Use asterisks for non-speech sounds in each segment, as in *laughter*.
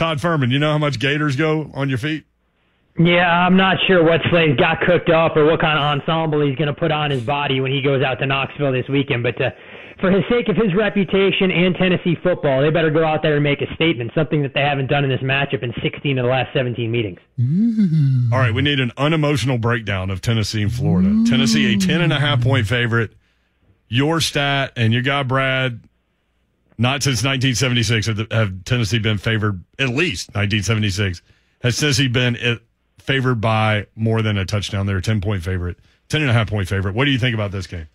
Todd Fuhrman, you know how much Gators go on your feet? Yeah, I'm not sure what Slade got cooked up or what kind of ensemble he's going to put on his body when he goes out to Knoxville this weekend. But uh, for his sake of his reputation and Tennessee football, they better go out there and make a statement, something that they haven't done in this matchup in 16 of the last 17 meetings. All right, we need an unemotional breakdown of Tennessee and Florida. Tennessee, a 10 and a half point favorite. Your stat and your guy, Brad, not since 1976 have, have Tennessee been favored, at least 1976. Has Tennessee been uh, favored by more than a touchdown? They're a 10 point favorite, 10 and a half point favorite. What do you think about this game?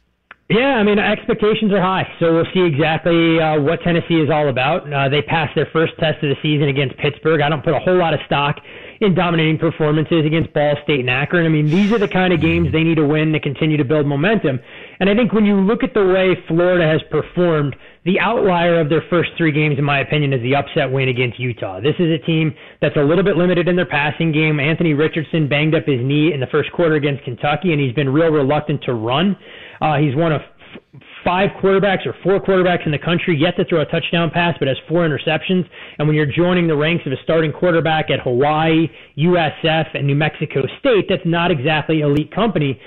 Yeah, I mean, expectations are high, so we'll see exactly uh, what Tennessee is all about. Uh, they passed their first test of the season against Pittsburgh. I don't put a whole lot of stock in dominating performances against Ball State and Akron. I mean, these are the kind of games they need to win to continue to build momentum. And I think when you look at the way Florida has performed, the outlier of their first three games, in my opinion, is the upset win against Utah. This is a team that's a little bit limited in their passing game. Anthony Richardson banged up his knee in the first quarter against Kentucky, and he's been real reluctant to run. Uh, he's one of f- five quarterbacks or four quarterbacks in the country yet to throw a touchdown pass, but has four interceptions. And when you're joining the ranks of a starting quarterback at Hawaii, USF, and New Mexico State, that's not exactly elite company.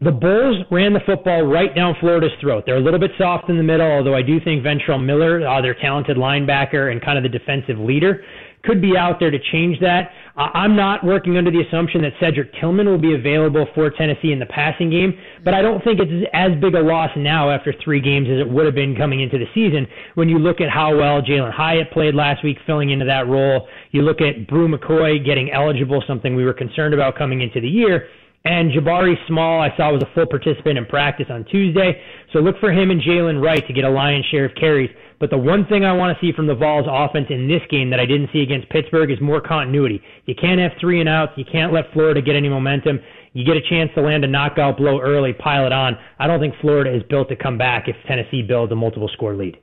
The Bulls ran the football right down Florida's throat. They're a little bit soft in the middle, although I do think Ventrell Miller, uh, their talented linebacker and kind of the defensive leader, could be out there to change that. Uh, I'm not working under the assumption that Cedric Tillman will be available for Tennessee in the passing game, but I don't think it's as big a loss now after three games as it would have been coming into the season. When you look at how well Jalin Hyatt played last week, filling into that role, you look at Bru McCoy getting eligible, something we were concerned about coming into the year. And Jabari Small, I saw was a full participant in practice on Tuesday. So look for him and Jaylen Wright to get a lion's share of carries. But the one thing I want to see from the Vols offense in this game that I didn't see against Pittsburgh is more continuity. You can't have three and outs. You can't let Florida get any momentum. You get a chance to land a knockout blow early, pile it on. I don't think Florida is built to come back if Tennessee builds a multiple score lead.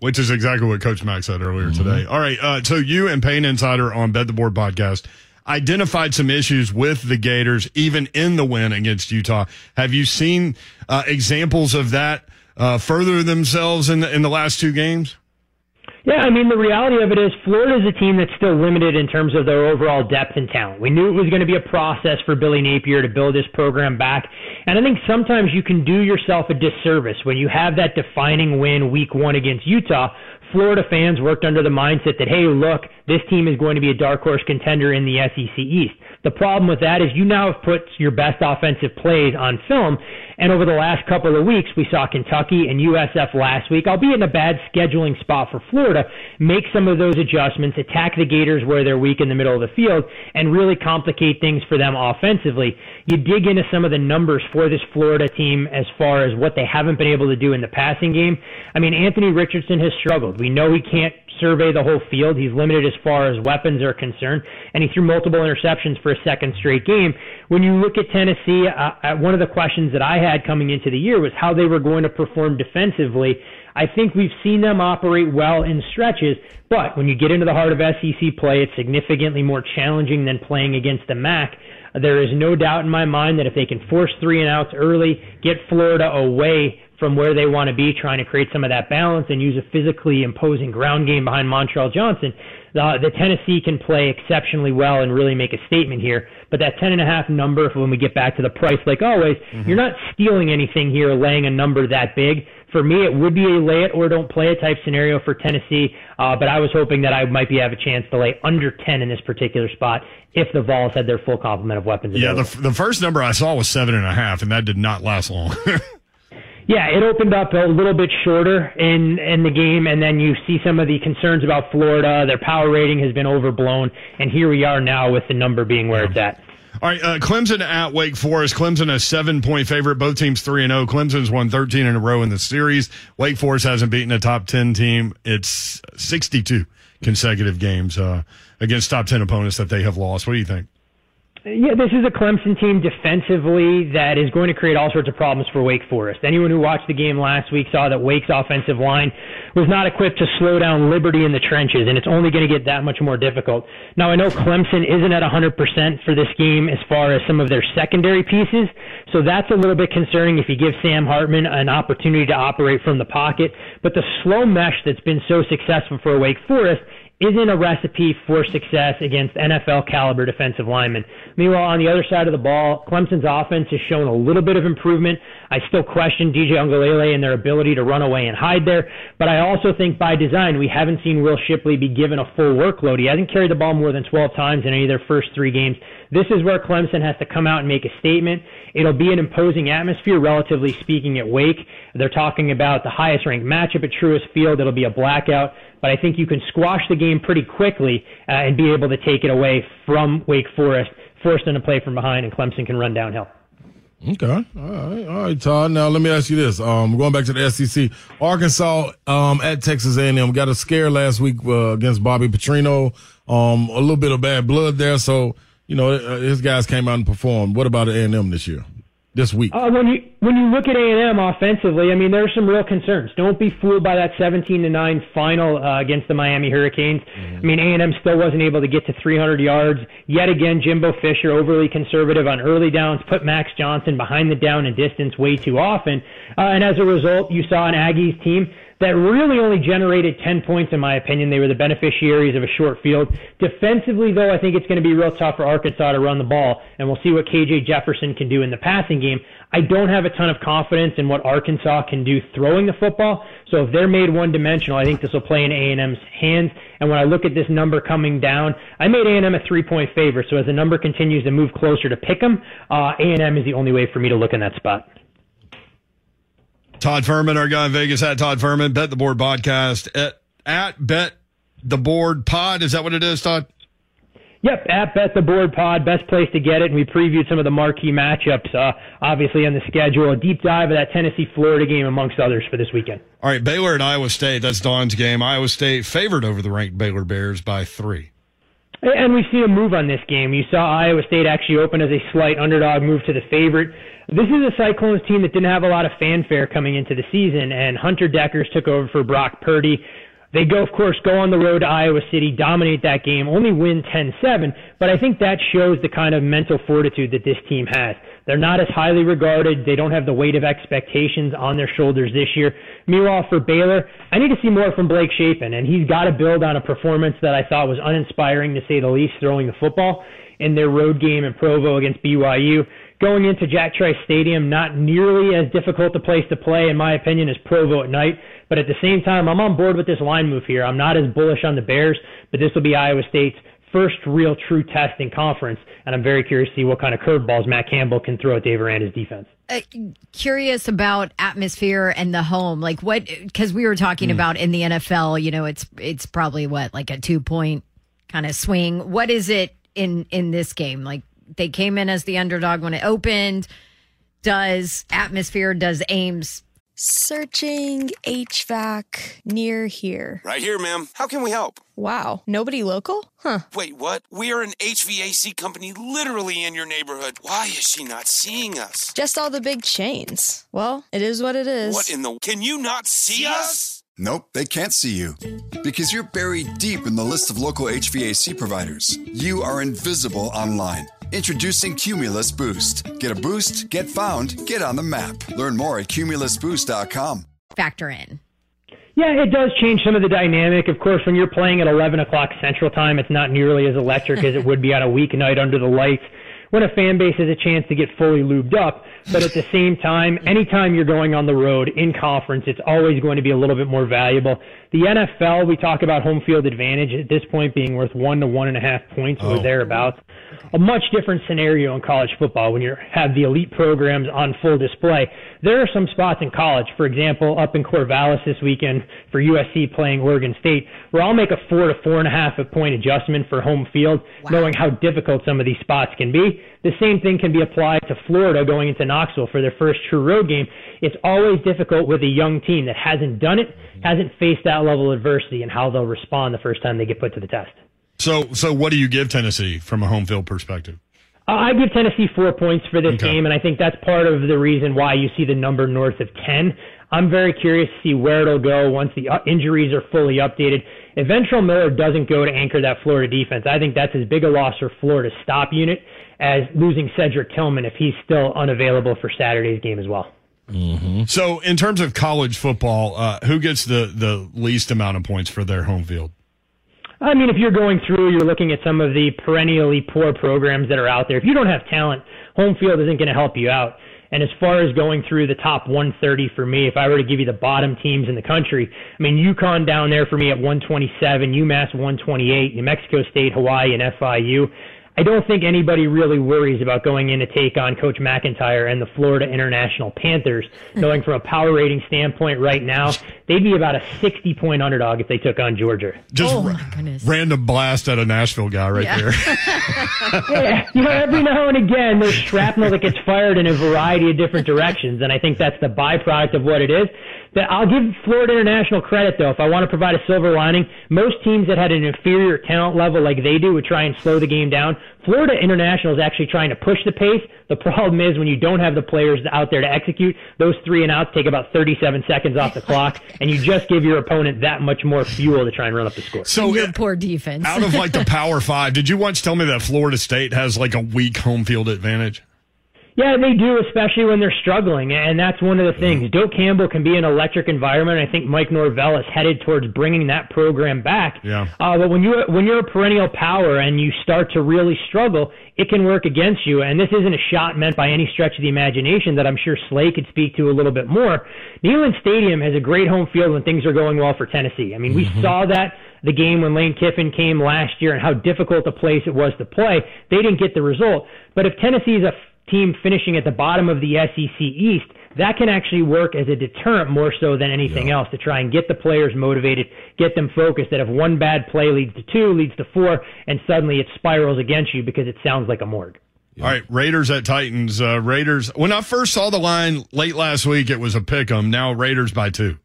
Which is exactly what Coach Mack said earlier mm-hmm. today. All right. Uh, so you and Payne Insider on Bet the Board podcast identified some issues with the Gators, even in the win against Utah. Have you seen uh, examples of that uh, further themselves in the, in the last two games? Yeah, I mean, the reality of it is Florida is a team that's still limited in terms of their overall depth and talent. We knew it was going to be a process for Billy Napier to build this program back. And I think sometimes you can do yourself a disservice when you have that defining win week one against Utah. Florida fans worked under the mindset that, hey, look, this team is going to be a dark horse contender in the SEC East. The problem with that is you now have put your best offensive plays on film, and over the last couple of weeks, we saw Kentucky and USF last week, albeit in a bad scheduling spot for Florida, make some of those adjustments, attack the Gators where they're weak in the middle of the field, and really complicate things for them offensively. You dig into some of the numbers for this Florida team as far as what they haven't been able to do in the passing game. I mean, Anthony Richardson has struggled. We know he can't survey the whole field. He's limited as far as weapons are concerned, and he threw multiple interceptions for a second straight game. When you look at Tennessee, uh, uh, one of the questions that I had coming into the year was how they were going to perform defensively. I think we've seen them operate well in stretches, but when you get into the heart of SEC play, it's significantly more challenging than playing against the MAC. There is no doubt in my mind that if they can force three and outs early, get Florida away from where they want to be, trying to create some of that balance and use a physically imposing ground game behind Montrell Johnson, the, the Tennessee can play exceptionally well and really make a statement here. But that ten and a half number, when we get back to the price, like always, mm-hmm. you're not stealing anything here, laying a number that big. For me, it would be a lay it or don't play it type scenario for Tennessee. Uh, but I was hoping that I might be have a chance to lay under ten in this particular spot if the Vols had their full complement of weapons. Yeah, the, the first number I saw was seven and a half, and that did not last long. *laughs* Yeah, it opened up a little bit shorter in in the game, and then you see some of the concerns about Florida. Their power rating has been overblown, and here we are now with the number being where it's at. All right, uh, Clemson at Wake Forest. Clemson a seven point favorite. Both teams three and zero. Clemson's won thirteen in a row in the series. Wake Forest hasn't beaten a top ten team. It's sixty two consecutive games uh, against top ten opponents that they have lost. What do you think? Yeah, this is a Clemson team defensively that is going to create all sorts of problems for Wake Forest. Anyone who watched the game last week saw that Wake's offensive line was not equipped to slow down Liberty in the trenches, and it's only going to get that much more difficult. Now, I know Clemson isn't at 100% for this game as far as some of their secondary pieces, so that's a little bit concerning if you give Sam Hartman an opportunity to operate from the pocket. But the slow mesh that's been so successful for Wake Forest isn't a recipe for success against NFL caliber defensive linemen. Meanwhile, on the other side of the ball, Clemson's offense has shown a little bit of improvement. I still question DJ Uiagalelei and their ability to run away and hide there, but I also think by design we haven't seen Will Shipley be given a full workload. He hasn't carried the ball more than 12 times in any of their first three games. This is where Clemson has to come out and make a statement. It'll be an imposing atmosphere, relatively speaking, at Wake. They're talking about the highest ranked matchup at Truist Field. It'll be a blackout but I think you can squash the game pretty quickly uh, and be able to take it away from Wake Forest, force them to play from behind, and Clemson can run downhill. Okay. All right. All right, Todd. Now let me ask you this. Um, going back to the SEC, Arkansas um, at Texas A&M got a scare last week uh, against Bobby Petrino. Um, a little bit of bad blood there. So you know uh, his guys came out and performed. What about A&M this year? this week? Uh, when you when you look at A and M offensively, I mean there are some real concerns. Don't be fooled by that 17 to nine final uh, against the Miami Hurricanes. Mm-hmm. I mean A and M still wasn't able to get to 300 yards. Yet again, Jimbo Fisher overly conservative on early downs, put Max Johnson behind the down and distance way too often, uh, and as a result, you saw an Aggies team that really only generated 10 points, in my opinion. They were the beneficiaries of a short field. Defensively, though, I think it's going to be real tough for Arkansas to run the ball, and we'll see what KJ Jefferson can do in the passing game. I don't have a ton of confidence in what Arkansas can do throwing the football. So if they're made one dimensional, I think this will play in A&M's hands. And when I look at this number coming down, I made A&M a three point favorite. So as the number continues to move closer to pick 'em, uh, A&M is the only way for me to look in that spot. Todd Fuhrman, our guy in Vegas, at Todd Fuhrman, Bet the Board podcast at, at Bet the Board Pod. Is that what it is, Todd? Yep, at Bet the Board Pod, best place to get it. And we previewed some of the marquee matchups, uh, obviously on the schedule. A deep dive of that Tennessee Florida game, amongst others, for this weekend. All right, Baylor and Iowa State. That's Dawn's game. Iowa State favored over the ranked Baylor Bears by three. And we see a move on this game. You saw Iowa State actually open as a slight underdog, move to the favorite. This is a Cyclones team that didn't have a lot of fanfare coming into the season, and Hunter Dekkers took over for Brock Purdy. They go, of course, go on the road to Iowa City, dominate that game, only win 10-7, but I think that shows the kind of mental fortitude that this team has. They're not as highly regarded. They don't have the weight of expectations on their shoulders this year. Meanwhile, for Baylor, I need to see more from Blake Shapen, and he's got to build on a performance that I thought was uninspiring, to say the least, throwing the football in their road game in Provo against BYU going into Jack Trice Stadium, not nearly as difficult a place to play, in my opinion, as Provo at night. But at the same time, I'm on board with this line move here. I'm not as bullish on the Bears, but this will be Iowa State's first real true test in conference, and I'm very curious to see what kind of curveballs Matt Campbell can throw at Dave Aranda's defense. Uh, curious about atmosphere and the home, like what? Because we were talking mm. about in the NFL, you know, it's it's probably what like a two point kind of swing. What is it in in this game? Like they came in as the underdog when it opened. Does atmosphere, does Ames Searching HVAC near here. Right here, ma'am. How can we help? Wow. Nobody local? Huh. Wait, what? We are an HVAC company literally in your neighborhood. Why is she not seeing us? Just all the big chains. Well, it is what it is. What in the. Can you not see us? Nope, they can't see you. Because you're buried deep in the list of local HVAC providers. You are invisible online. Introducing Cumulus Boost. Get a boost, get found, get on the map. Learn more at cumulusboost.com. Factor in. Yeah, it does change some of the dynamic. Of course, when you're playing at 11 o'clock Central Time, it's not nearly as electric as it would be on a *laughs* weeknight under the lights when a fan base has a chance to get fully lubed up. But at the same time, anytime you're going on the road in conference, it's always going to be a little bit more valuable. The NFL, we talk about home field advantage at this point being worth one to one and a half points oh. or thereabouts a much different scenario in college football when you have the elite programs on full display. There are some spots in college, for example, up in Corvallis this weekend for USC playing Oregon State, where I'll make a four to four and a half a point adjustment for home field, wow. knowing how difficult some of these spots can be. The same thing can be applied to Florida going into Knoxville for their first true road game. It's always difficult with a young team that hasn't done it, hasn't faced that level of adversity, and how they'll respond the first time they get put to the test. So, so what do you give Tennessee from a home field perspective? Uh, I give Tennessee four points for this Okay. game, and I think that's part of the reason why you see the number north of 10. I'm very curious to see where it'll go once the uh, injuries are fully updated. If Ventrell Miller doesn't go to anchor that Florida defense, I think that's as big a loss for Florida's stop unit as losing Cedric Tillman if he's still unavailable for Saturday's game as well. So, in terms of college football, uh, who gets the the least amount of points for their home field? I mean, if you're going through, you're looking at some of the perennially poor programs that are out there. If you don't have talent, home field isn't going to help you out. And as far as going through the top 130 for me, if I were to give you the bottom teams in the country, I mean, UConn down there for me at 127, UMass 128, New Mexico State, Hawaii, and FIU. I don't think anybody really worries about going in to take on Coach MacIntyre and the Florida International Panthers, *laughs* knowing from a power rating standpoint right now, they'd be about a 60 point underdog if they took on Georgia. Just Oh, ra- my goodness. random blast at a Nashville guy right Yeah. there. *laughs* yeah, you know, every now and again, there's shrapnel that gets fired in a variety of different directions, and I think that's the byproduct of what it is. That I'll give Florida International credit, though. If I want to provide a silver lining, most teams that had an inferior talent level like they do would try and slow the game down. Florida International is actually trying to push the pace. The problem is when you don't have the players out there to execute, those three and outs take about 37 seconds off the clock, and you just give your opponent that much more fuel to try and run up the score. So, Your poor defense. out of like the *laughs* Power Five, did you once tell me that Florida State has like a weak home field advantage? Yeah, they do, especially when they're struggling, and that's one of the things. Doak Campbell can be an electric environment. I think Mike Norvell is headed towards bringing that program back. Yeah. Uh, but when you when you're a perennial power and you start to really struggle, it can work against you. And this isn't a shot meant by any stretch of the imagination that I'm sure Slay could speak to a little bit more. Neyland Stadium has a great home field when things are going well for Tennessee. I mean, we saw that the game when Lane Kiffin came last year and how difficult a place it was to play. They didn't get the result. But if Tennessee's a team finishing at the bottom of the SEC East, that can actually work as a deterrent more so than anything else to try and get the players motivated, get them focused. That if one bad play leads to two, leads to four, and suddenly it spirals against you because it sounds like a morgue. All right, Raiders at Titans. Uh, Raiders. When I first saw the line late last week, it was a pick 'em. Now Raiders by two.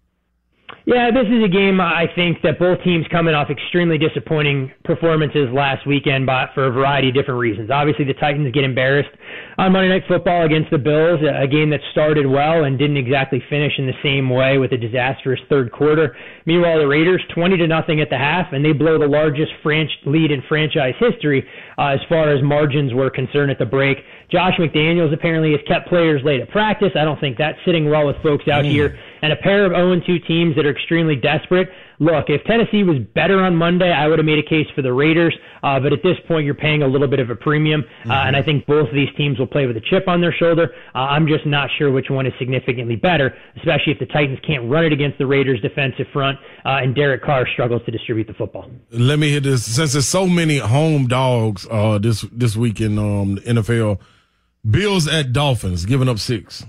Yeah, this is a game I think that both teams coming off extremely disappointing performances last weekend by, for a variety of different reasons. Obviously, the Titans get embarrassed on Monday Night Football against the Bills, a game that started well and didn't exactly finish in the same way with a disastrous third quarter. Meanwhile, the Raiders 20 to nothing at the half, and they blow the largest franch- lead in franchise history uh, as far as margins were concerned at the break. Josh McDaniels apparently has kept players late at practice. I don't think that's sitting well with folks out here. And a pair of 0-2 teams that are extremely desperate. Look, if Tennessee was better on Monday, I would have made a case for the Raiders. Uh, but at this point, you're paying a little bit of a premium. Uh, and I think both of these teams will play with a chip on their shoulder. Uh, I'm just not sure which one is significantly better, especially if the Titans can't run it against the Raiders' defensive front uh, and Derek Carr struggles to distribute the football. Let me hit this since there's so many home dogs uh, this this week in um, the NFL. Bills at Dolphins, giving up six.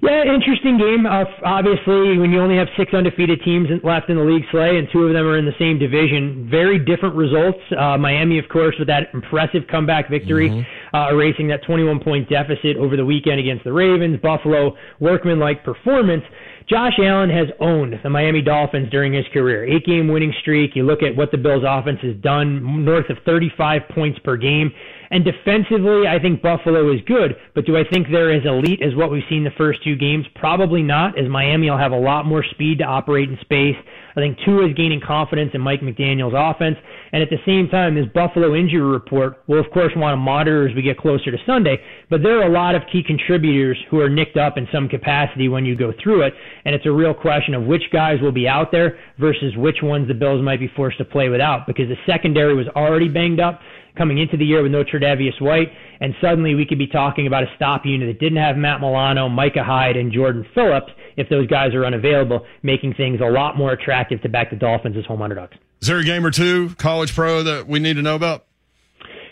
Yeah, interesting game. Uh, obviously, when you only have six undefeated teams left in the league, Slay, and two of them are in the same division, very different results. Uh, Miami, of course, with that impressive comeback victory, uh, erasing that 21 point deficit over the weekend against the Ravens. Buffalo, workman-like performance. Josh Allen has owned the Miami Dolphins during his career. Eight game winning streak. You look at what the Bills offense has done, north of 35 points per game. And defensively, I think Buffalo is good, but do I think they're as elite as what we've seen the first two games? Probably not, as Miami will have a lot more speed to operate in space. I think Tua is gaining confidence in Mike McDaniel's offense. And at the same time, this Buffalo injury report will, of course, want to monitor as we get closer to Sunday. But there are a lot of key contributors who are nicked up in some capacity when you go through it. And it's a real question of which guys will be out there versus which ones the Bills might be forced to play without because the secondary was already banged up coming into the year with no Tre'Davious White, and suddenly we could be talking about a stop unit that didn't have Matt Milano, Micah Hyde, and Jordan Phillips if those guys are unavailable, making things a lot more attractive to back the Dolphins as home underdogs. Is there a game or two, college pro, that we need to know about?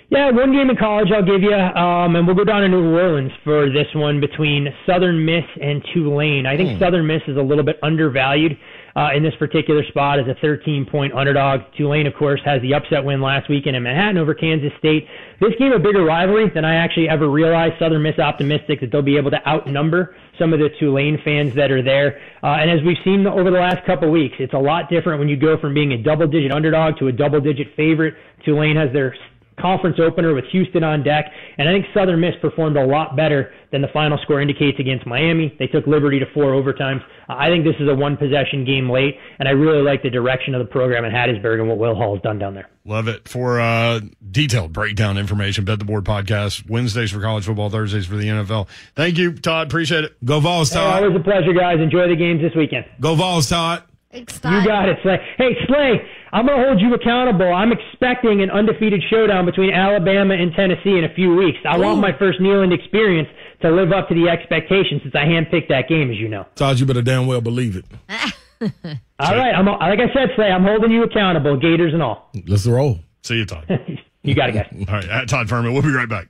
Yeah, one game in college I'll give you, um, and we'll go down to New Orleans for this one between Southern Miss and Tulane. I think Southern Miss is a little bit undervalued. Uh, in this particular spot as a 13 point underdog. Tulane, of course, has the upset win last weekend in Manhattan over Kansas State. This game a bigger rivalry than I actually ever realized. Southern Miss optimistic that they'll be able to outnumber some of the Tulane fans that are there. Uh, and as we've seen over the last couple weeks, it's a lot different when you go from being a double digit underdog to a double digit favorite. Tulane has their conference opener with Houston on deck. And I think Southern Miss performed a lot better than the final score indicates against Miami. They took Liberty to four overtimes. I think this is a one possession game late, and I really like the direction of the program in Hattiesburg and what Will Hall has done down there. Love it. For uh, detailed breakdown information, Bet the Board podcast, Wednesdays for college football, Thursdays for the NFL. Thank you, Todd. Appreciate it. Go Vols, Hey, Todd. always a pleasure, guys. Enjoy the games this weekend. Go Vols, Todd. Thanks, You got it, Slay. Hey, Slay, I'm going to hold you accountable. I'm expecting an undefeated showdown between Alabama and Tennessee in a few weeks. I want my first Neyland experience to live up to the expectations since I handpicked that game, as you know. Todd, you better damn well believe it. *laughs* All right, I'm like I said, Slay, I'm holding you accountable, Gators and all. Let's roll. See you, Todd. *laughs* You got it, guys. All right, at Todd Fuhrman. We'll be right back.